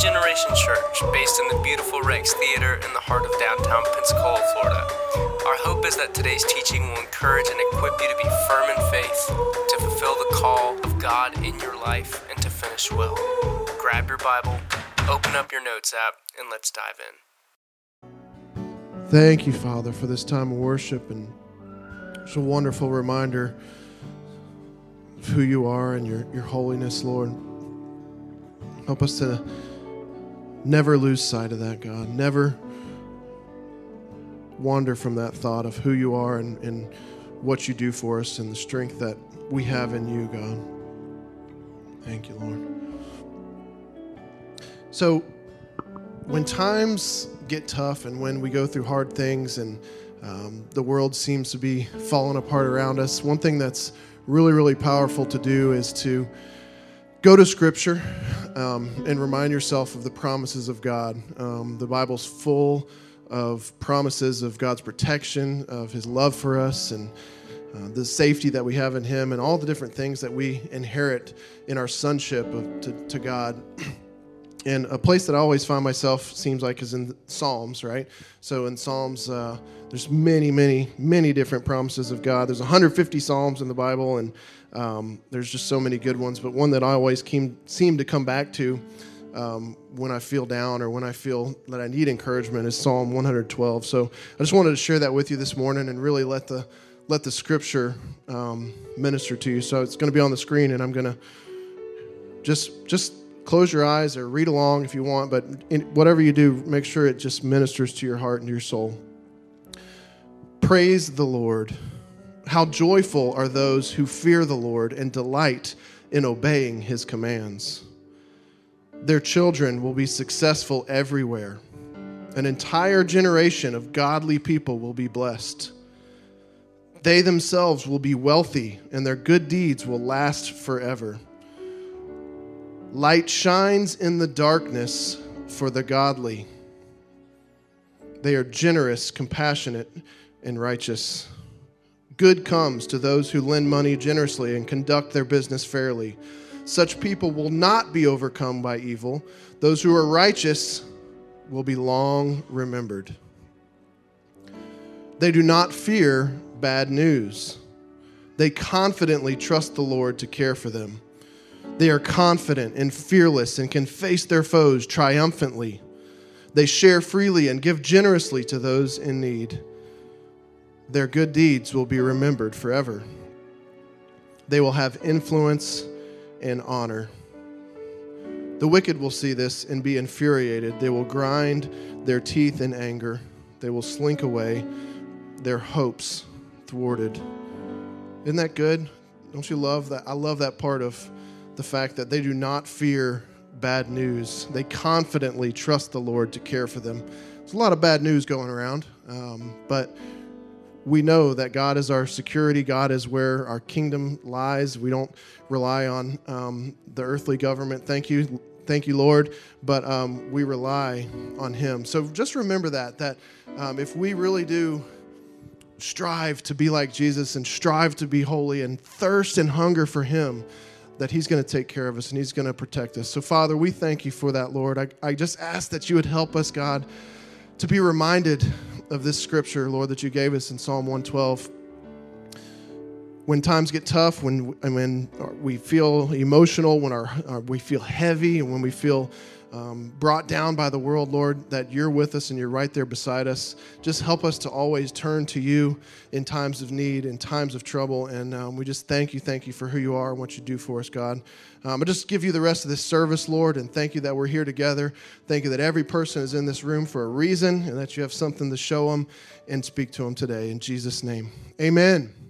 Generation Church, based in the beautiful Rex Theater in the heart of downtown Pensacola, Florida. Our hope is that today's teaching will encourage and equip you to be firm in faith, to fulfill the call of God in your life, and to finish well. Grab your Bible, open up your notes app, and let's dive in. Thank you, Father, for this time of worship and it's a wonderful reminder of who you are and your, your holiness, Lord. Help us to never lose sight of that, God. Never wander from that thought of who you are and, and what you do for us and the strength that we have in you, God. Thank you, Lord. So, when times get tough and when we go through hard things and um, the world seems to be falling apart around us, one thing that's really, really powerful to do is to go to Scripture um, and remind yourself of the promises of God. Um, the Bible's full of promises of God's protection, of His love for us, and uh, the safety that we have in Him, and all the different things that we inherit in our sonship of, to, to God. And a place that I always find myself seems like is in Psalms, right? So in Psalms, uh, there's many, many, many different promises of God. There's 150 Psalms in the Bible, and um, there's just so many good ones. But one that I always came, seem to come back to um, when I feel down or when I feel that I need encouragement is Psalm 112. So I just wanted to share that with you this morning and really let the let the Scripture um, minister to you. So it's going to be on the screen, and I'm going to just just close your eyes or read along if you want, but in, whatever you do, make sure it just ministers to your heart and your soul. Praise the Lord. How joyful are those who fear the Lord and delight in obeying his commands. Their children will be successful everywhere. An entire generation of godly people will be blessed. They themselves will be wealthy, and their good deeds will last forever. Light shines in the darkness for the godly. They are generous, compassionate, and righteous. Good comes to those who lend money generously and conduct their business fairly. Such people will not be overcome by evil. Those who are righteous will be long remembered. They do not fear bad news. They confidently trust the Lord to care for them. They are confident and fearless and can face their foes triumphantly. They share freely and give generously to those in need. Their good deeds will be remembered forever. They will have influence and honor. The wicked will see this and be infuriated. They will grind their teeth in anger. They will slink away, their hopes thwarted. Isn't that good? Don't you love that? I love that part of the fact that they do not fear bad news. They confidently trust the Lord to care for them. There's a lot of bad news going around, um, but we know that God is our security. God is where our kingdom lies. We don't rely on um, the earthly government. Thank you, thank you, Lord. But um, we rely on Him. So just remember that that um, if we really do strive to be like Jesus and strive to be holy and thirst and hunger for Him, that He's going to take care of us and He's going to protect us. So, Father, we thank you for that, Lord. I, I just ask that you would help us, God, to be reminded of this scripture, Lord, that you gave us in Psalm 112. When times get tough, when when we feel emotional, when our, we feel heavy, and when we feel um, brought down by the world, Lord, that you're with us and you're right there beside us. Just help us to always turn to you in times of need, in times of trouble. And um, we just thank you, thank you for who you are and what you do for us, God. Um, I just give you the rest of this service, Lord, and thank you that we're here together. Thank you that every person is in this room for a reason and that you have something to show them and speak to them today. In Jesus' name, amen.